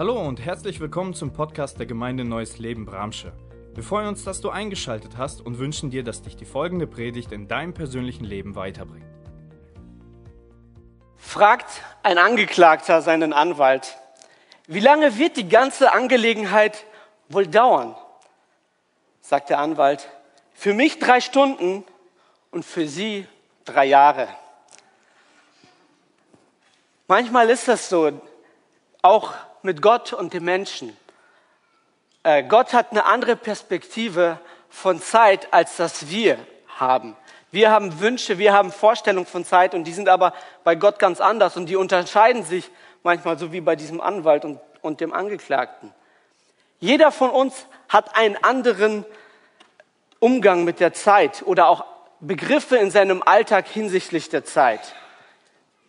Hallo und herzlich willkommen zum Podcast der Gemeinde Neues Leben Bramsche. Wir freuen uns, dass du eingeschaltet hast und wünschen dir, dass dich die folgende Predigt in deinem persönlichen Leben weiterbringt. Fragt ein Angeklagter seinen Anwalt, wie lange wird die ganze Angelegenheit wohl dauern? Sagt der Anwalt, für mich drei Stunden und für Sie drei Jahre. Manchmal ist das so, auch mit Gott und dem Menschen. Äh, Gott hat eine andere Perspektive von Zeit, als das wir haben. Wir haben Wünsche, wir haben Vorstellungen von Zeit und die sind aber bei Gott ganz anders und die unterscheiden sich manchmal so wie bei diesem Anwalt und, und dem Angeklagten. Jeder von uns hat einen anderen Umgang mit der Zeit oder auch Begriffe in seinem Alltag hinsichtlich der Zeit.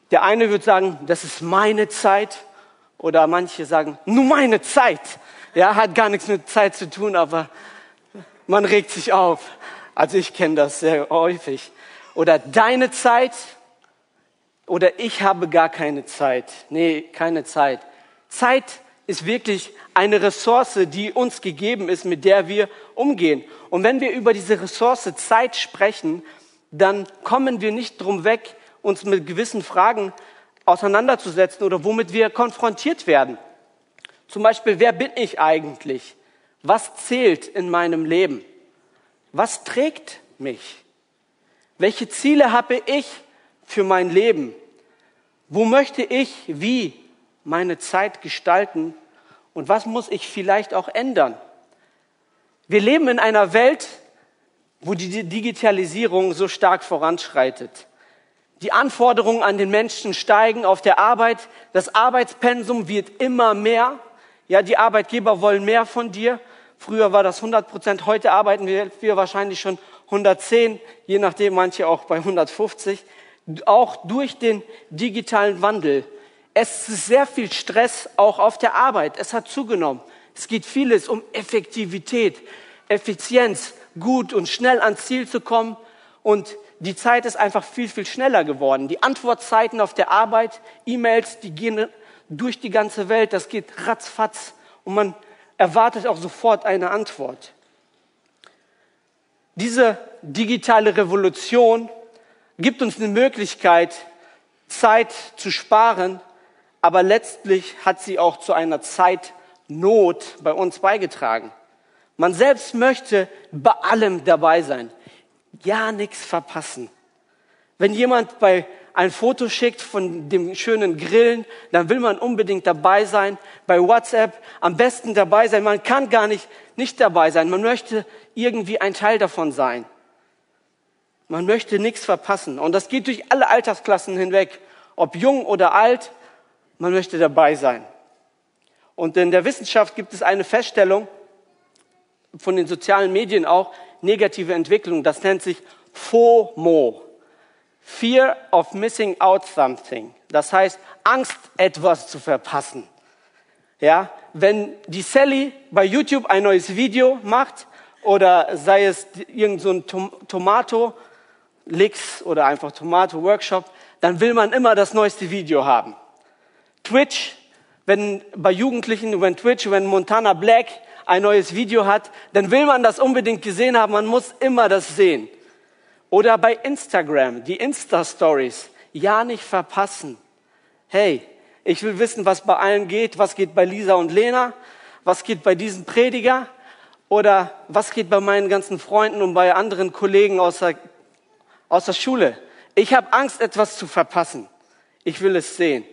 Der eine wird sagen, das ist meine Zeit. Oder manche sagen, nur meine Zeit. Ja, hat gar nichts mit Zeit zu tun, aber man regt sich auf. Also ich kenne das sehr häufig. Oder deine Zeit. Oder ich habe gar keine Zeit. Nee, keine Zeit. Zeit ist wirklich eine Ressource, die uns gegeben ist, mit der wir umgehen. Und wenn wir über diese Ressource Zeit sprechen, dann kommen wir nicht drum weg, uns mit gewissen Fragen auseinanderzusetzen oder womit wir konfrontiert werden. Zum Beispiel, wer bin ich eigentlich? Was zählt in meinem Leben? Was trägt mich? Welche Ziele habe ich für mein Leben? Wo möchte ich wie meine Zeit gestalten? Und was muss ich vielleicht auch ändern? Wir leben in einer Welt, wo die Digitalisierung so stark voranschreitet. Die Anforderungen an den Menschen steigen auf der Arbeit. Das Arbeitspensum wird immer mehr. Ja, die Arbeitgeber wollen mehr von dir. Früher war das 100 Prozent. Heute arbeiten wir, wahrscheinlich schon 110, je nachdem manche auch bei 150. Auch durch den digitalen Wandel. Es ist sehr viel Stress auch auf der Arbeit. Es hat zugenommen. Es geht vieles um Effektivität, Effizienz, gut und schnell ans Ziel zu kommen. Und die Zeit ist einfach viel, viel schneller geworden. Die Antwortzeiten auf der Arbeit, E-Mails, die gehen durch die ganze Welt, das geht ratzfatz und man erwartet auch sofort eine Antwort. Diese digitale Revolution gibt uns eine Möglichkeit, Zeit zu sparen, aber letztlich hat sie auch zu einer Zeitnot bei uns beigetragen. Man selbst möchte bei allem dabei sein ja nichts verpassen. Wenn jemand bei ein Foto schickt von dem schönen Grillen, dann will man unbedingt dabei sein. Bei WhatsApp am besten dabei sein. Man kann gar nicht nicht dabei sein. Man möchte irgendwie ein Teil davon sein. Man möchte nichts verpassen. Und das geht durch alle Altersklassen hinweg. Ob jung oder alt, man möchte dabei sein. Und in der Wissenschaft gibt es eine Feststellung, von den sozialen Medien auch, negative Entwicklung. Das nennt sich FOMO. Fear of missing out something. Das heißt, Angst, etwas zu verpassen. Ja, wenn die Sally bei YouTube ein neues Video macht oder sei es irgend so ein Tom Tomato Licks oder einfach Tomato Workshop, dann will man immer das neueste Video haben. Twitch, wenn bei Jugendlichen, wenn Twitch, wenn Montana Black ein neues Video hat, dann will man das unbedingt gesehen haben. Man muss immer das sehen. Oder bei Instagram, die Insta-Stories. Ja, nicht verpassen. Hey, ich will wissen, was bei allen geht. Was geht bei Lisa und Lena? Was geht bei diesem Prediger? Oder was geht bei meinen ganzen Freunden und bei anderen Kollegen aus der, aus der Schule? Ich habe Angst, etwas zu verpassen. Ich will es sehen.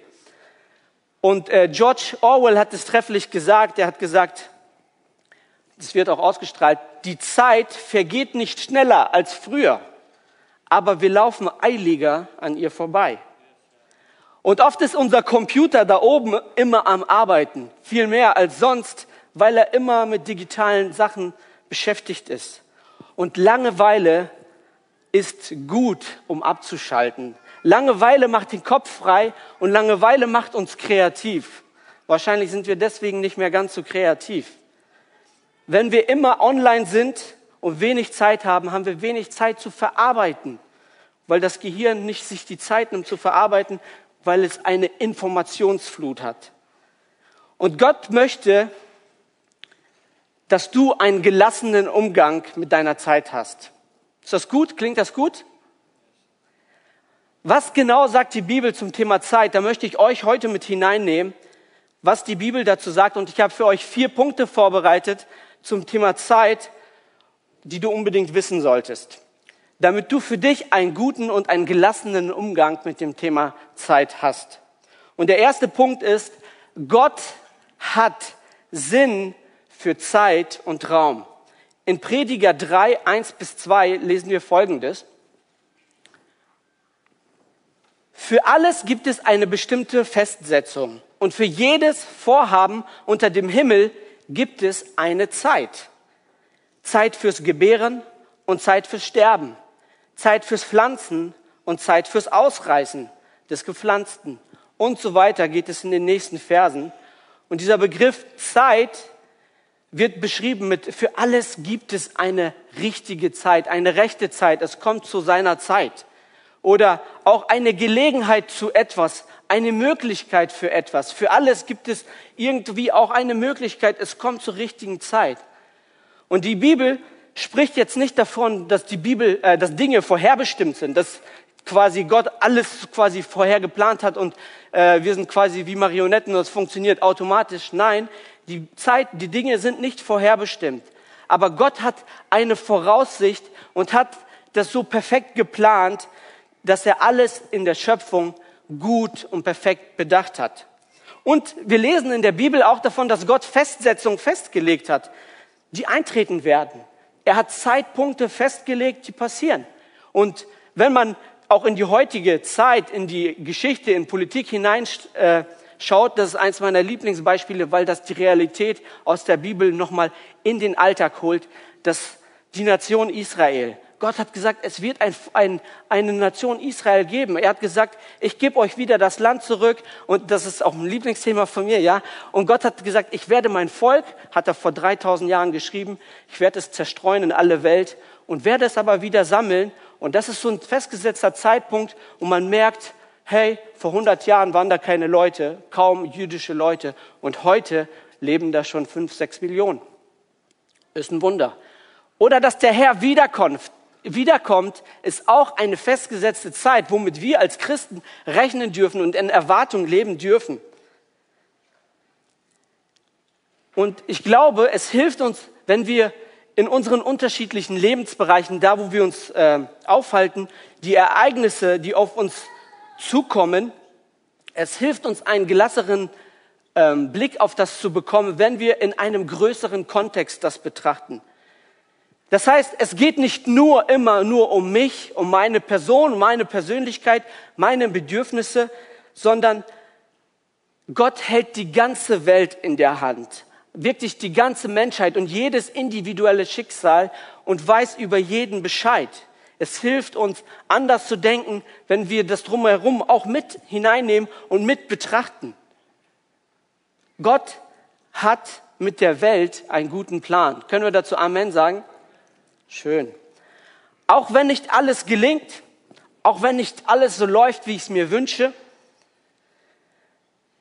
Und äh, George Orwell hat es trefflich gesagt. Er hat gesagt, das wird auch ausgestrahlt, die Zeit vergeht nicht schneller als früher, aber wir laufen eiliger an ihr vorbei. Und oft ist unser Computer da oben immer am Arbeiten, viel mehr als sonst, weil er immer mit digitalen Sachen beschäftigt ist. Und Langeweile ist gut, um abzuschalten. Langeweile macht den Kopf frei und Langeweile macht uns kreativ. Wahrscheinlich sind wir deswegen nicht mehr ganz so kreativ. Wenn wir immer online sind und wenig Zeit haben, haben wir wenig Zeit zu verarbeiten, weil das Gehirn nicht sich die Zeit nimmt zu verarbeiten, weil es eine Informationsflut hat. Und Gott möchte, dass du einen gelassenen Umgang mit deiner Zeit hast. Ist das gut? Klingt das gut? Was genau sagt die Bibel zum Thema Zeit? Da möchte ich euch heute mit hineinnehmen, was die Bibel dazu sagt. Und ich habe für euch vier Punkte vorbereitet zum Thema Zeit, die du unbedingt wissen solltest, damit du für dich einen guten und einen gelassenen Umgang mit dem Thema Zeit hast. Und der erste Punkt ist, Gott hat Sinn für Zeit und Raum. In Prediger 3, 1 bis 2 lesen wir Folgendes. Für alles gibt es eine bestimmte Festsetzung und für jedes Vorhaben unter dem Himmel gibt es eine Zeit. Zeit fürs Gebären und Zeit fürs Sterben. Zeit fürs Pflanzen und Zeit fürs Ausreißen des Gepflanzten. Und so weiter geht es in den nächsten Versen. Und dieser Begriff Zeit wird beschrieben mit, für alles gibt es eine richtige Zeit, eine rechte Zeit. Es kommt zu seiner Zeit. Oder auch eine Gelegenheit zu etwas, eine Möglichkeit für etwas. Für alles gibt es irgendwie auch eine Möglichkeit. Es kommt zur richtigen Zeit. Und die Bibel spricht jetzt nicht davon, dass die Bibel, äh, dass Dinge vorherbestimmt sind, dass quasi Gott alles quasi vorher geplant hat und äh, wir sind quasi wie Marionetten und es funktioniert automatisch. Nein, die Zeit, die Dinge sind nicht vorherbestimmt. Aber Gott hat eine Voraussicht und hat das so perfekt geplant, dass er alles in der Schöpfung gut und perfekt bedacht hat. Und wir lesen in der Bibel auch davon, dass Gott Festsetzungen festgelegt hat, die eintreten werden. Er hat Zeitpunkte festgelegt, die passieren. Und wenn man auch in die heutige Zeit, in die Geschichte, in Politik hineinschaut, das ist eins meiner Lieblingsbeispiele, weil das die Realität aus der Bibel nochmal in den Alltag holt, dass die Nation Israel Gott hat gesagt, es wird ein, ein, eine Nation Israel geben. Er hat gesagt, ich gebe euch wieder das Land zurück. Und das ist auch ein Lieblingsthema von mir, ja. Und Gott hat gesagt, ich werde mein Volk, hat er vor 3000 Jahren geschrieben, ich werde es zerstreuen in alle Welt und werde es aber wieder sammeln. Und das ist so ein festgesetzter Zeitpunkt, wo man merkt, hey, vor 100 Jahren waren da keine Leute, kaum jüdische Leute. Und heute leben da schon fünf, sechs Millionen. Ist ein Wunder. Oder dass der Herr wiederkommt, wiederkommt, ist auch eine festgesetzte Zeit, womit wir als Christen rechnen dürfen und in Erwartung leben dürfen. Und ich glaube, es hilft uns, wenn wir in unseren unterschiedlichen Lebensbereichen, da wo wir uns äh, aufhalten, die Ereignisse, die auf uns zukommen, es hilft uns, einen gelasseren ähm, Blick auf das zu bekommen, wenn wir in einem größeren Kontext das betrachten. Das heißt, es geht nicht nur immer nur um mich, um meine Person, meine Persönlichkeit, meine Bedürfnisse, sondern Gott hält die ganze Welt in der Hand, wirklich die ganze Menschheit und jedes individuelle Schicksal und weiß über jeden Bescheid. Es hilft uns, anders zu denken, wenn wir das drumherum auch mit hineinnehmen und mit betrachten. Gott hat mit der Welt einen guten Plan. Können wir dazu Amen sagen? Schön. Auch wenn nicht alles gelingt, auch wenn nicht alles so läuft, wie ich es mir wünsche,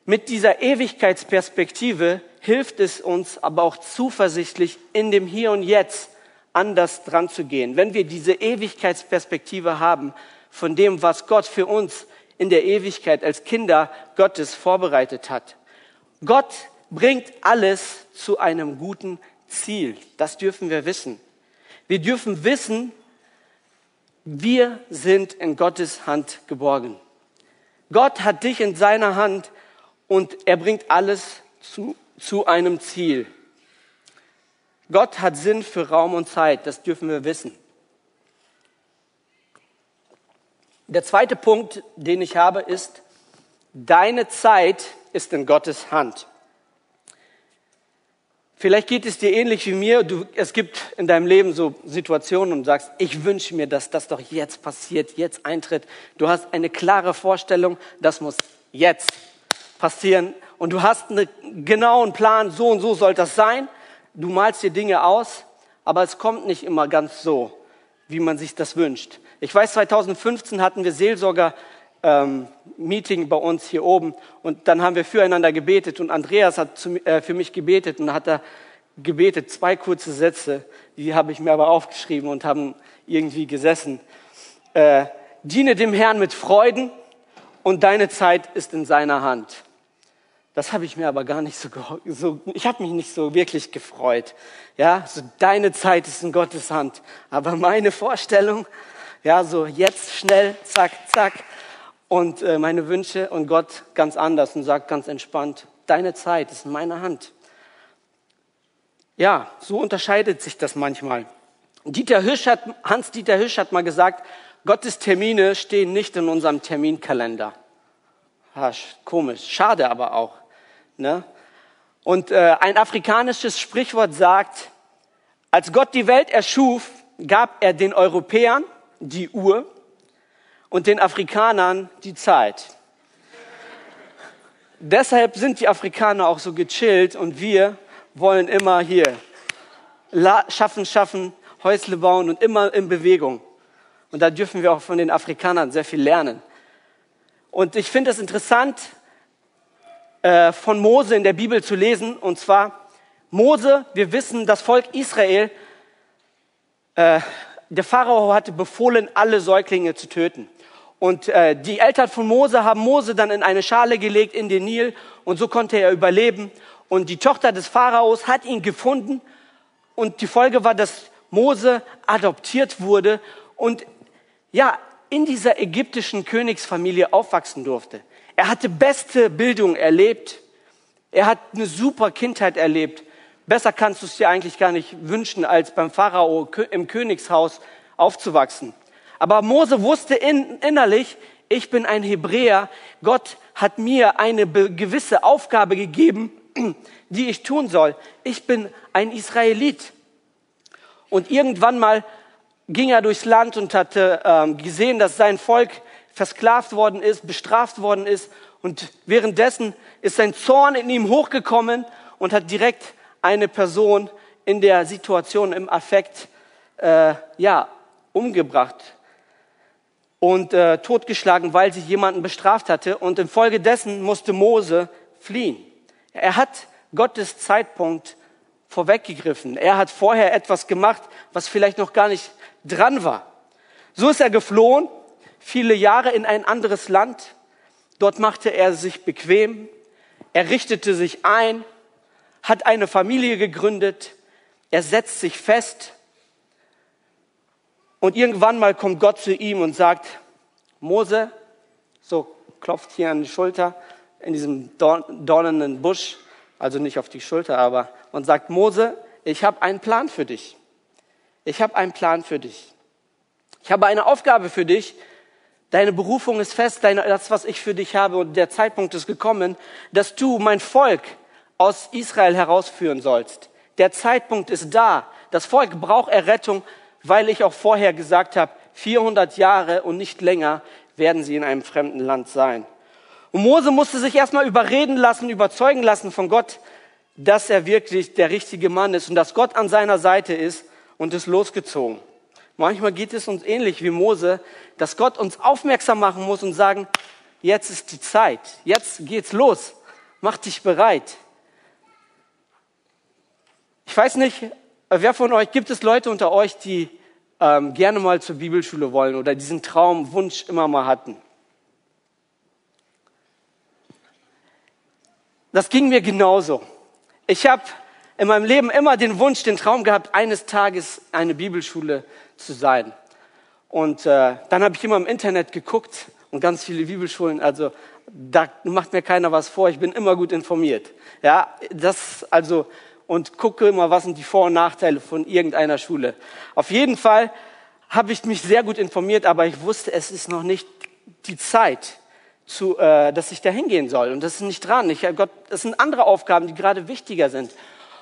mit dieser Ewigkeitsperspektive hilft es uns aber auch zuversichtlich in dem Hier und Jetzt anders dran zu gehen. Wenn wir diese Ewigkeitsperspektive haben von dem, was Gott für uns in der Ewigkeit als Kinder Gottes vorbereitet hat. Gott bringt alles zu einem guten Ziel. Das dürfen wir wissen. Wir dürfen wissen, wir sind in Gottes Hand geborgen. Gott hat dich in seiner Hand und er bringt alles zu, zu einem Ziel. Gott hat Sinn für Raum und Zeit, das dürfen wir wissen. Der zweite Punkt, den ich habe, ist, deine Zeit ist in Gottes Hand. Vielleicht geht es dir ähnlich wie mir. Du, es gibt in deinem Leben so Situationen und sagst, ich wünsche mir, dass das doch jetzt passiert, jetzt eintritt. Du hast eine klare Vorstellung, das muss jetzt passieren. Und du hast einen genauen Plan, so und so soll das sein. Du malst dir Dinge aus, aber es kommt nicht immer ganz so, wie man sich das wünscht. Ich weiß, 2015 hatten wir Seelsorger ähm, Meeting bei uns hier oben und dann haben wir füreinander gebetet und Andreas hat zu, äh, für mich gebetet und hat da gebetet, zwei kurze Sätze, die habe ich mir aber aufgeschrieben und haben irgendwie gesessen. Äh, Diene dem Herrn mit Freuden und deine Zeit ist in seiner Hand. Das habe ich mir aber gar nicht so, so ich habe mich nicht so wirklich gefreut. Ja, so deine Zeit ist in Gottes Hand, aber meine Vorstellung, ja, so jetzt schnell, zack, zack, und äh, meine Wünsche und Gott ganz anders und sagt ganz entspannt, deine Zeit ist in meiner Hand. Ja, so unterscheidet sich das manchmal. Dieter Hüsch hat, Hans-Dieter Hüsch hat mal gesagt, Gottes Termine stehen nicht in unserem Terminkalender. Ha, komisch, schade aber auch. Ne? Und äh, ein afrikanisches Sprichwort sagt, als Gott die Welt erschuf, gab er den Europäern die Uhr und den Afrikanern die Zeit. Deshalb sind die Afrikaner auch so gechillt und wir wollen immer hier schaffen, schaffen, Häusle bauen und immer in Bewegung. Und da dürfen wir auch von den Afrikanern sehr viel lernen. Und ich finde es interessant, äh, von Mose in der Bibel zu lesen. Und zwar Mose, wir wissen, das Volk Israel, äh, der Pharao hatte befohlen, alle Säuglinge zu töten. Und äh, die Eltern von Mose haben Mose dann in eine Schale gelegt in den Nil und so konnte er überleben. Und die Tochter des Pharaos hat ihn gefunden und die Folge war, dass Mose adoptiert wurde und ja, in dieser ägyptischen Königsfamilie aufwachsen durfte. Er hatte beste Bildung erlebt. Er hat eine super Kindheit erlebt. Besser kannst du es dir eigentlich gar nicht wünschen, als beim Pharao im Königshaus aufzuwachsen. Aber Mose wusste in, innerlich, ich bin ein Hebräer. Gott hat mir eine gewisse Aufgabe gegeben, die ich tun soll. Ich bin ein Israelit. Und irgendwann mal ging er durchs Land und hatte ähm, gesehen, dass sein Volk versklavt worden ist, bestraft worden ist. Und währenddessen ist sein Zorn in ihm hochgekommen und hat direkt eine Person in der Situation im Affekt äh, ja umgebracht und äh, totgeschlagen, weil sie jemanden bestraft hatte. Und infolgedessen musste Mose fliehen. Er hat Gottes Zeitpunkt vorweggegriffen. Er hat vorher etwas gemacht, was vielleicht noch gar nicht dran war. So ist er geflohen viele Jahre in ein anderes Land. Dort machte er sich bequem, er richtete sich ein, hat eine Familie gegründet, er setzt sich fest und irgendwann mal kommt Gott zu ihm und sagt, Mose, so klopft hier an die Schulter in diesem dornenden Busch, also nicht auf die Schulter, aber und sagt, Mose, ich habe einen Plan für dich. Ich habe einen Plan für dich. Ich habe eine Aufgabe für dich, Deine Berufung ist fest, deine, das, was ich für dich habe, und der Zeitpunkt ist gekommen, dass du mein Volk aus Israel herausführen sollst. Der Zeitpunkt ist da. Das Volk braucht Errettung, weil ich auch vorher gesagt habe, 400 Jahre und nicht länger werden sie in einem fremden Land sein. Und Mose musste sich erstmal überreden lassen, überzeugen lassen von Gott, dass er wirklich der richtige Mann ist und dass Gott an seiner Seite ist und ist losgezogen. Manchmal geht es uns ähnlich wie Mose, dass Gott uns aufmerksam machen muss und sagen, jetzt ist die Zeit, jetzt geht's los, mach dich bereit. Ich weiß nicht, wer von euch, gibt es Leute unter euch, die ähm, gerne mal zur Bibelschule wollen oder diesen Traum, Wunsch immer mal hatten? Das ging mir genauso. Ich habe in meinem Leben immer den Wunsch, den Traum gehabt, eines Tages eine Bibelschule zu sein. Und äh, dann habe ich immer im Internet geguckt und ganz viele Bibelschulen, also da macht mir keiner was vor, ich bin immer gut informiert. Ja, das also und gucke immer, was sind die Vor- und Nachteile von irgendeiner Schule. Auf jeden Fall habe ich mich sehr gut informiert, aber ich wusste, es ist noch nicht die Zeit, zu, äh, dass ich da hingehen soll. Und das ist nicht dran. Ich, Gott, das sind andere Aufgaben, die gerade wichtiger sind.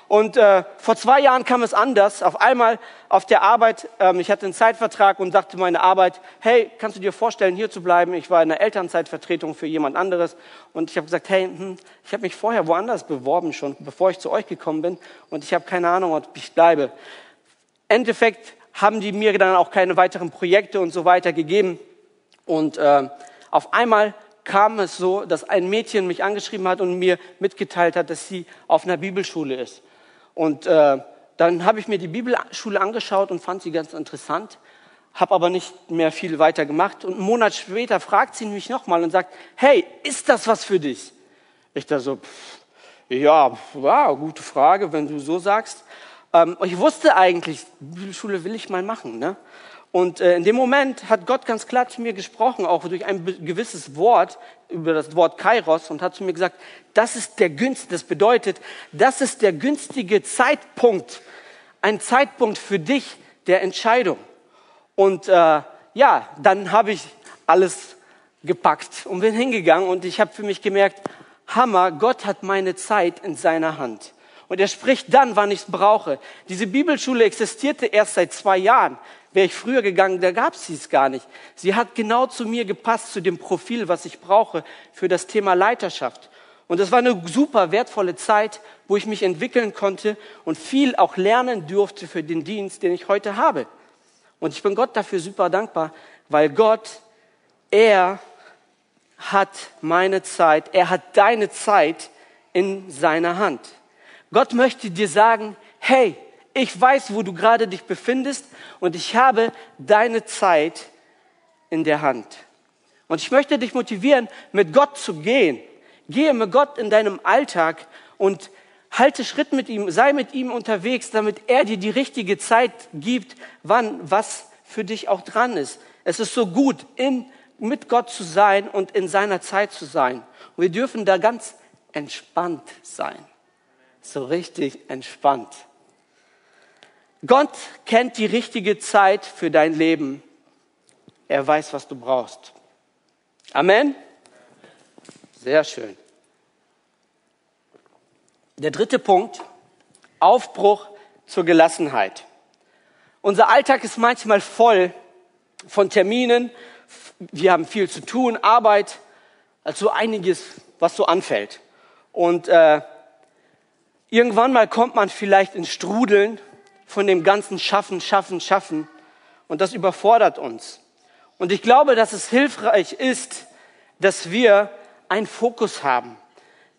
Und äh, vor zwei Jahren kam es anders. Auf einmal auf der Arbeit, ähm, ich hatte einen Zeitvertrag und sagte meine Arbeit, hey, kannst du dir vorstellen, hier zu bleiben? Ich war in der Elternzeitvertretung für jemand anderes und ich habe gesagt, hey, hm, ich habe mich vorher woanders beworben schon, bevor ich zu euch gekommen bin und ich habe keine Ahnung, ob ich bleibe. Endeffekt haben die mir dann auch keine weiteren Projekte und so weiter gegeben und äh, auf einmal kam es so, dass ein Mädchen mich angeschrieben hat und mir mitgeteilt hat, dass sie auf einer Bibelschule ist. Und äh, dann habe ich mir die Bibelschule angeschaut und fand sie ganz interessant, habe aber nicht mehr viel weiter gemacht. Und einen Monat später fragt sie mich nochmal und sagt, hey, ist das was für dich? Ich da so, pff, ja, wow, gute Frage, wenn du so sagst. Ähm, ich wusste eigentlich, Bibelschule will ich mal machen. Ne? Und äh, in dem Moment hat Gott ganz klar zu mir gesprochen, auch durch ein gewisses Wort, über das Wort Kairos, und hat zu mir gesagt, das ist der günstige, das bedeutet, das ist der günstige Zeitpunkt, ein Zeitpunkt für dich der Entscheidung. Und äh, ja, dann habe ich alles gepackt und bin hingegangen und ich habe für mich gemerkt, Hammer, Gott hat meine Zeit in seiner Hand. Und er spricht dann, wann ich es brauche. Diese Bibelschule existierte erst seit zwei Jahren. Wäre ich früher gegangen, da gab es gar nicht. Sie hat genau zu mir gepasst, zu dem Profil, was ich brauche für das Thema Leiterschaft. Und das war eine super wertvolle Zeit, wo ich mich entwickeln konnte und viel auch lernen durfte für den Dienst, den ich heute habe. Und ich bin Gott dafür super dankbar, weil Gott, er hat meine Zeit, er hat deine Zeit in seiner Hand. Gott möchte dir sagen, hey, ich weiß, wo du gerade dich befindest und ich habe deine Zeit in der Hand. Und ich möchte dich motivieren, mit Gott zu gehen. Gehe mit Gott in deinem Alltag und halte Schritt mit ihm, sei mit ihm unterwegs, damit er dir die richtige Zeit gibt, wann was für dich auch dran ist. Es ist so gut, in, mit Gott zu sein und in seiner Zeit zu sein. Und wir dürfen da ganz entspannt sein. So richtig entspannt. Gott kennt die richtige Zeit für dein Leben. Er weiß, was du brauchst. Amen. Sehr schön. Der dritte Punkt, Aufbruch zur Gelassenheit. Unser Alltag ist manchmal voll von Terminen. Wir haben viel zu tun, Arbeit, also einiges, was so anfällt. Und äh, irgendwann mal kommt man vielleicht ins Strudeln von dem ganzen Schaffen, Schaffen, Schaffen. Und das überfordert uns. Und ich glaube, dass es hilfreich ist, dass wir einen Fokus haben,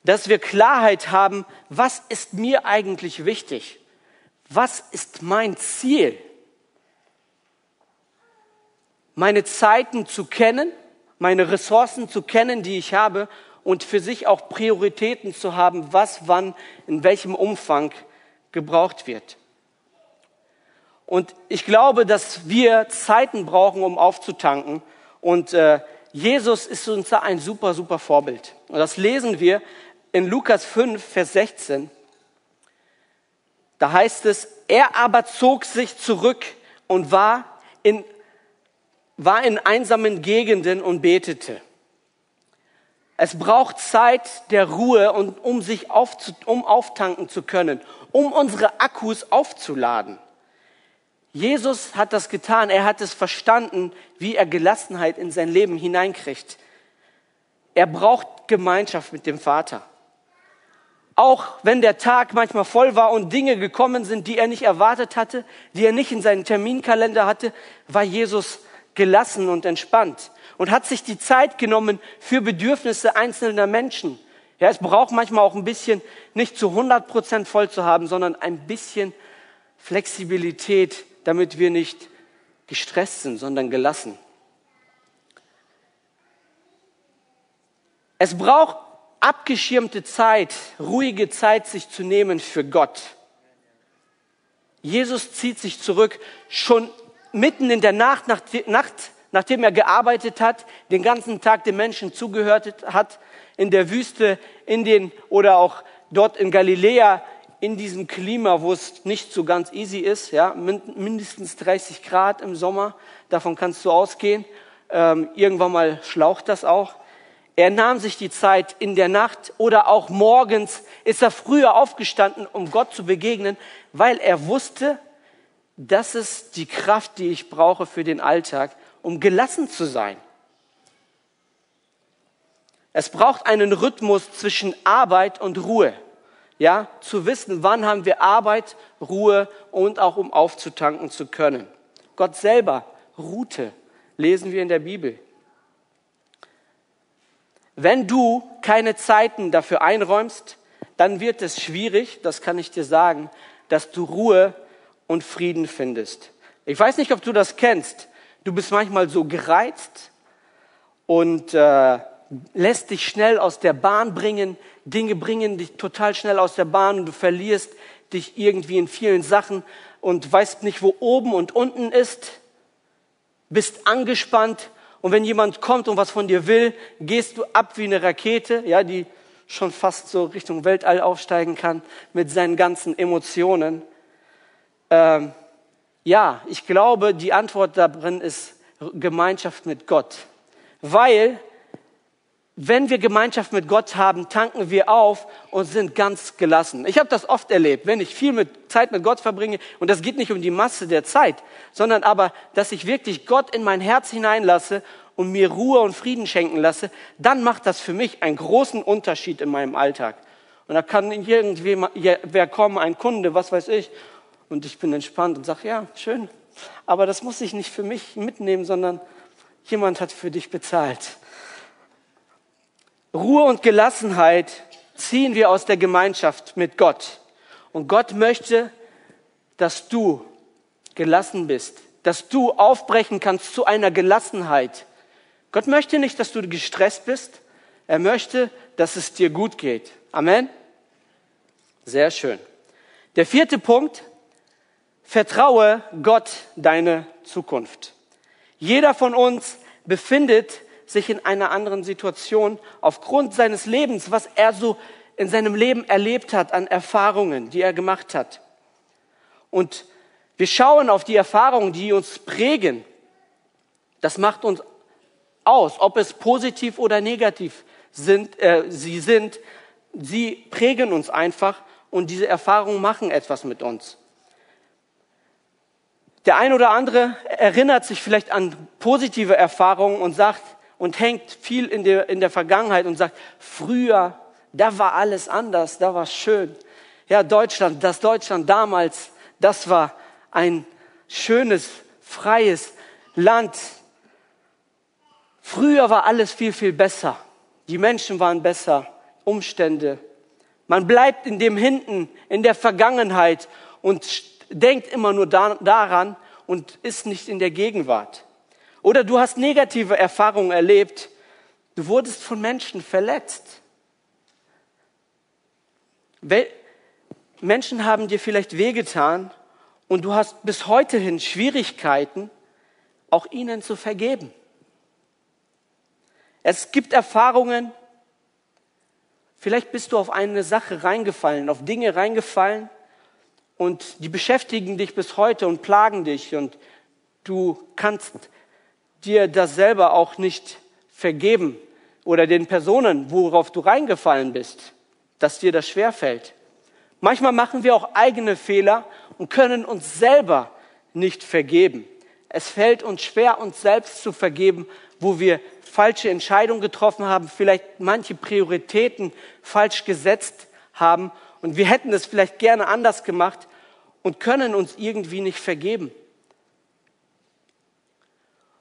dass wir Klarheit haben, was ist mir eigentlich wichtig? Was ist mein Ziel? Meine Zeiten zu kennen, meine Ressourcen zu kennen, die ich habe und für sich auch Prioritäten zu haben, was wann in welchem Umfang gebraucht wird. Und ich glaube, dass wir Zeiten brauchen, um aufzutanken. Und äh, Jesus ist uns da ein super, super Vorbild. Und das lesen wir in Lukas 5, Vers 16. Da heißt es, er aber zog sich zurück und war in, war in einsamen Gegenden und betete. Es braucht Zeit der Ruhe, und, um sich aufzu, um auftanken zu können, um unsere Akkus aufzuladen. Jesus hat das getan. Er hat es verstanden, wie er Gelassenheit in sein Leben hineinkriegt. Er braucht Gemeinschaft mit dem Vater. Auch wenn der Tag manchmal voll war und Dinge gekommen sind, die er nicht erwartet hatte, die er nicht in seinen Terminkalender hatte, war Jesus gelassen und entspannt und hat sich die Zeit genommen für Bedürfnisse einzelner Menschen. Ja, es braucht manchmal auch ein bisschen nicht zu 100 Prozent voll zu haben, sondern ein bisschen Flexibilität damit wir nicht gestresst sind, sondern gelassen. Es braucht abgeschirmte Zeit, ruhige Zeit, sich zu nehmen für Gott. Jesus zieht sich zurück, schon mitten in der Nacht, nach, Nacht, nachdem er gearbeitet hat, den ganzen Tag den Menschen zugehört hat, in der Wüste, in den oder auch dort in Galiläa in diesem Klima, wo es nicht so ganz easy ist, ja, mindestens 30 Grad im Sommer, davon kannst du ausgehen. Ähm, irgendwann mal schlaucht das auch. Er nahm sich die Zeit in der Nacht oder auch morgens ist er früher aufgestanden, um Gott zu begegnen, weil er wusste, das ist die Kraft, die ich brauche für den Alltag, um gelassen zu sein. Es braucht einen Rhythmus zwischen Arbeit und Ruhe ja, zu wissen, wann haben wir Arbeit, Ruhe und auch um aufzutanken zu können. Gott selber ruhte, lesen wir in der Bibel. Wenn du keine Zeiten dafür einräumst, dann wird es schwierig, das kann ich dir sagen, dass du Ruhe und Frieden findest. Ich weiß nicht, ob du das kennst. Du bist manchmal so gereizt und äh, lässt dich schnell aus der Bahn bringen. Dinge bringen dich total schnell aus der Bahn und du verlierst dich irgendwie in vielen Sachen und weißt nicht, wo oben und unten ist, bist angespannt und wenn jemand kommt und was von dir will, gehst du ab wie eine Rakete, ja, die schon fast so Richtung Weltall aufsteigen kann mit seinen ganzen Emotionen. Ähm, ja, ich glaube, die Antwort darin ist Gemeinschaft mit Gott, weil wenn wir Gemeinschaft mit Gott haben, tanken wir auf und sind ganz gelassen. Ich habe das oft erlebt, wenn ich viel mit Zeit mit Gott verbringe, und das geht nicht um die Masse der Zeit, sondern aber, dass ich wirklich Gott in mein Herz hineinlasse und mir Ruhe und Frieden schenken lasse, dann macht das für mich einen großen Unterschied in meinem Alltag. Und da kann irgendwie wer kommen, ein Kunde, was weiß ich, und ich bin entspannt und sage, ja, schön, aber das muss ich nicht für mich mitnehmen, sondern jemand hat für dich bezahlt. Ruhe und Gelassenheit ziehen wir aus der Gemeinschaft mit Gott. Und Gott möchte, dass du gelassen bist, dass du aufbrechen kannst zu einer Gelassenheit. Gott möchte nicht, dass du gestresst bist. Er möchte, dass es dir gut geht. Amen. Sehr schön. Der vierte Punkt. Vertraue Gott deine Zukunft. Jeder von uns befindet sich in einer anderen Situation aufgrund seines Lebens, was er so in seinem Leben erlebt hat an Erfahrungen, die er gemacht hat. Und wir schauen auf die Erfahrungen, die uns prägen. Das macht uns aus, ob es positiv oder negativ sind, äh, sie sind. Sie prägen uns einfach und diese Erfahrungen machen etwas mit uns. Der ein oder andere erinnert sich vielleicht an positive Erfahrungen und sagt, und hängt viel in der, in der Vergangenheit und sagt, früher, da war alles anders, da war schön. Ja, Deutschland, das Deutschland damals, das war ein schönes, freies Land. Früher war alles viel, viel besser. Die Menschen waren besser, Umstände. Man bleibt in dem Hinten, in der Vergangenheit und denkt immer nur da, daran und ist nicht in der Gegenwart. Oder du hast negative Erfahrungen erlebt. Du wurdest von Menschen verletzt. Menschen haben dir vielleicht wehgetan und du hast bis heute hin Schwierigkeiten, auch ihnen zu vergeben. Es gibt Erfahrungen, vielleicht bist du auf eine Sache reingefallen, auf Dinge reingefallen und die beschäftigen dich bis heute und plagen dich und du kannst dir das selber auch nicht vergeben oder den Personen, worauf du reingefallen bist, dass dir das schwerfällt. Manchmal machen wir auch eigene Fehler und können uns selber nicht vergeben. Es fällt uns schwer, uns selbst zu vergeben, wo wir falsche Entscheidungen getroffen haben, vielleicht manche Prioritäten falsch gesetzt haben und wir hätten es vielleicht gerne anders gemacht und können uns irgendwie nicht vergeben.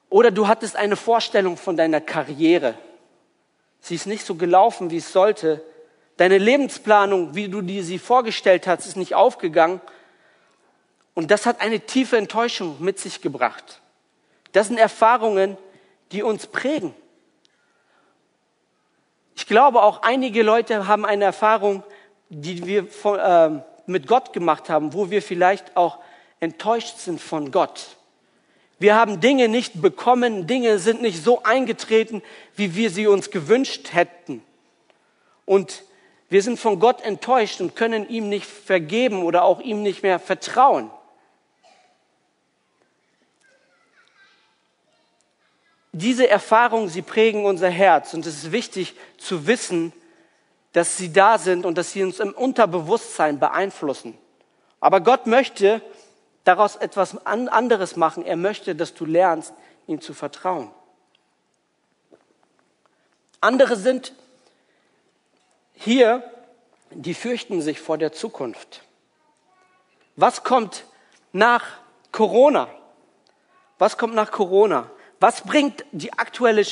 Oder du hattest eine Vorstellung von deiner Karriere. Sie ist nicht so gelaufen, wie es sollte. Deine Lebensplanung, wie du dir sie vorgestellt hast, ist nicht aufgegangen. Und das hat eine tiefe Enttäuschung mit sich gebracht. Das sind Erfahrungen, die uns prägen. Ich glaube, auch einige Leute haben eine Erfahrung, die wir von, äh, mit Gott gemacht haben, wo wir vielleicht auch enttäuscht sind von Gott. Wir haben Dinge nicht bekommen, Dinge sind nicht so eingetreten, wie wir sie uns gewünscht hätten. Und wir sind von Gott enttäuscht und können ihm nicht vergeben oder auch ihm nicht mehr vertrauen. Diese Erfahrungen, sie prägen unser Herz und es ist wichtig zu wissen, dass sie da sind und dass sie uns im Unterbewusstsein beeinflussen. Aber Gott möchte, daraus etwas anderes machen. Er möchte, dass du lernst, ihm zu vertrauen. Andere sind hier, die fürchten sich vor der Zukunft. Was kommt nach Corona? Was kommt nach Corona? Was bringt die aktuelle,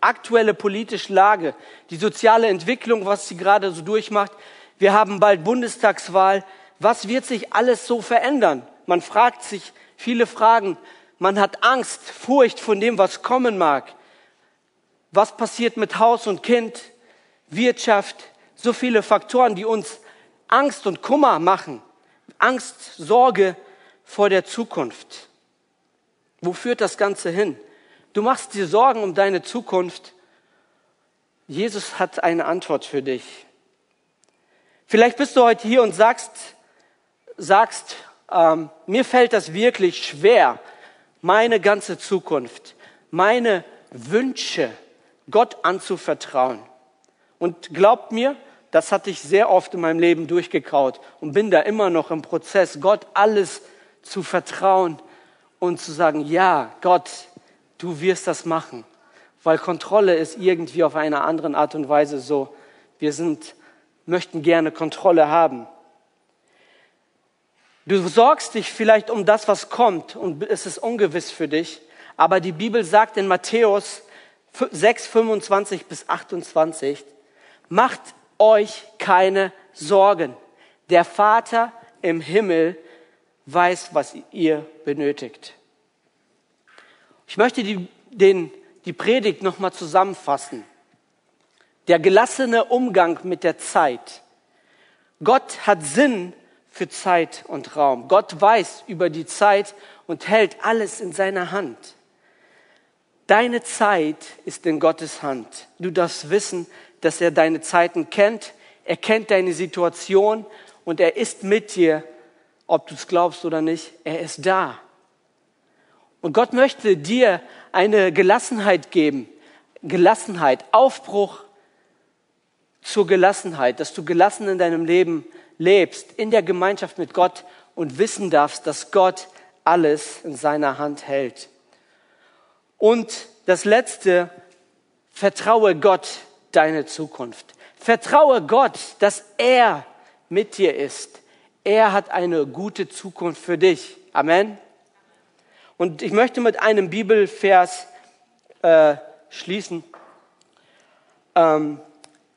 aktuelle politische Lage, die soziale Entwicklung, was sie gerade so durchmacht? Wir haben bald Bundestagswahl. Was wird sich alles so verändern? Man fragt sich viele Fragen. Man hat Angst, Furcht von dem, was kommen mag. Was passiert mit Haus und Kind, Wirtschaft? So viele Faktoren, die uns Angst und Kummer machen. Angst, Sorge vor der Zukunft. Wo führt das Ganze hin? Du machst dir Sorgen um deine Zukunft. Jesus hat eine Antwort für dich. Vielleicht bist du heute hier und sagst, sagst, ähm, mir fällt das wirklich schwer, meine ganze Zukunft, meine Wünsche Gott anzuvertrauen. Und glaubt mir, das hatte ich sehr oft in meinem Leben durchgekaut und bin da immer noch im Prozess, Gott alles zu vertrauen und zu sagen, ja, Gott, du wirst das machen. Weil Kontrolle ist irgendwie auf eine andere Art und Weise so. Wir sind, möchten gerne Kontrolle haben. Du sorgst dich vielleicht um das, was kommt und es ist ungewiss für dich. Aber die Bibel sagt in Matthäus 6, 25 bis 28, macht euch keine Sorgen. Der Vater im Himmel weiß, was ihr benötigt. Ich möchte die, den, die Predigt nochmal zusammenfassen. Der gelassene Umgang mit der Zeit. Gott hat Sinn für Zeit und Raum. Gott weiß über die Zeit und hält alles in seiner Hand. Deine Zeit ist in Gottes Hand. Du darfst wissen, dass er deine Zeiten kennt. Er kennt deine Situation und er ist mit dir, ob du es glaubst oder nicht. Er ist da. Und Gott möchte dir eine Gelassenheit geben. Gelassenheit, Aufbruch zur Gelassenheit, dass du gelassen in deinem Leben lebst, in der Gemeinschaft mit Gott und wissen darfst, dass Gott alles in seiner Hand hält. Und das Letzte, vertraue Gott deine Zukunft. Vertraue Gott, dass er mit dir ist. Er hat eine gute Zukunft für dich. Amen. Und ich möchte mit einem Bibelvers äh, schließen. Ähm,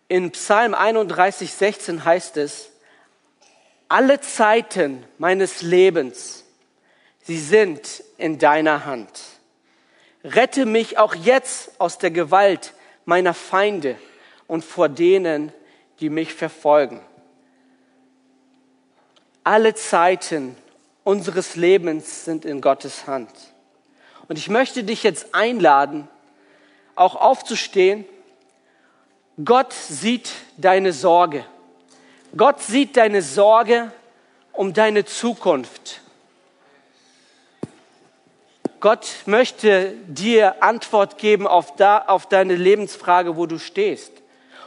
in Psalm 31, 16 heißt es, alle Zeiten meines Lebens, sie sind in deiner Hand. Rette mich auch jetzt aus der Gewalt meiner Feinde und vor denen, die mich verfolgen. Alle Zeiten unseres Lebens sind in Gottes Hand. Und ich möchte dich jetzt einladen, auch aufzustehen. Gott sieht deine Sorge. Gott sieht deine Sorge um deine Zukunft. Gott möchte dir Antwort geben auf, da, auf deine Lebensfrage, wo du stehst.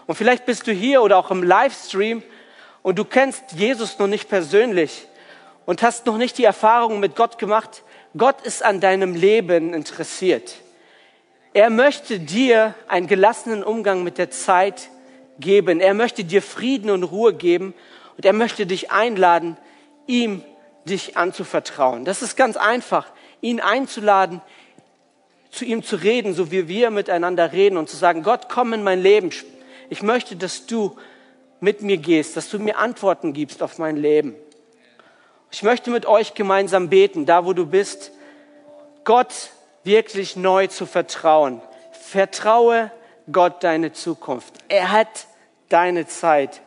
Und vielleicht bist du hier oder auch im Livestream und du kennst Jesus noch nicht persönlich und hast noch nicht die Erfahrung mit Gott gemacht. Gott ist an deinem Leben interessiert. Er möchte dir einen gelassenen Umgang mit der Zeit geben. Er möchte dir Frieden und Ruhe geben und er möchte dich einladen, ihm dich anzuvertrauen. Das ist ganz einfach ihn einzuladen, zu ihm zu reden, so wie wir miteinander reden und zu sagen, Gott, komm in mein Leben. Ich möchte, dass du mit mir gehst, dass du mir Antworten gibst auf mein Leben. Ich möchte mit euch gemeinsam beten, da wo du bist, Gott wirklich neu zu vertrauen. Vertraue Gott deine Zukunft. Er hat deine Zeit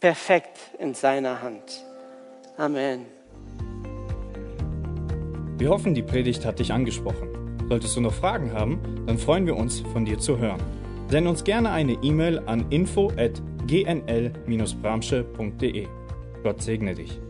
perfekt in seiner Hand. Amen. Wir hoffen, die Predigt hat dich angesprochen. Solltest du noch Fragen haben, dann freuen wir uns, von dir zu hören. Send uns gerne eine E-Mail an info@gnl-bramsche.de. Gott segne dich.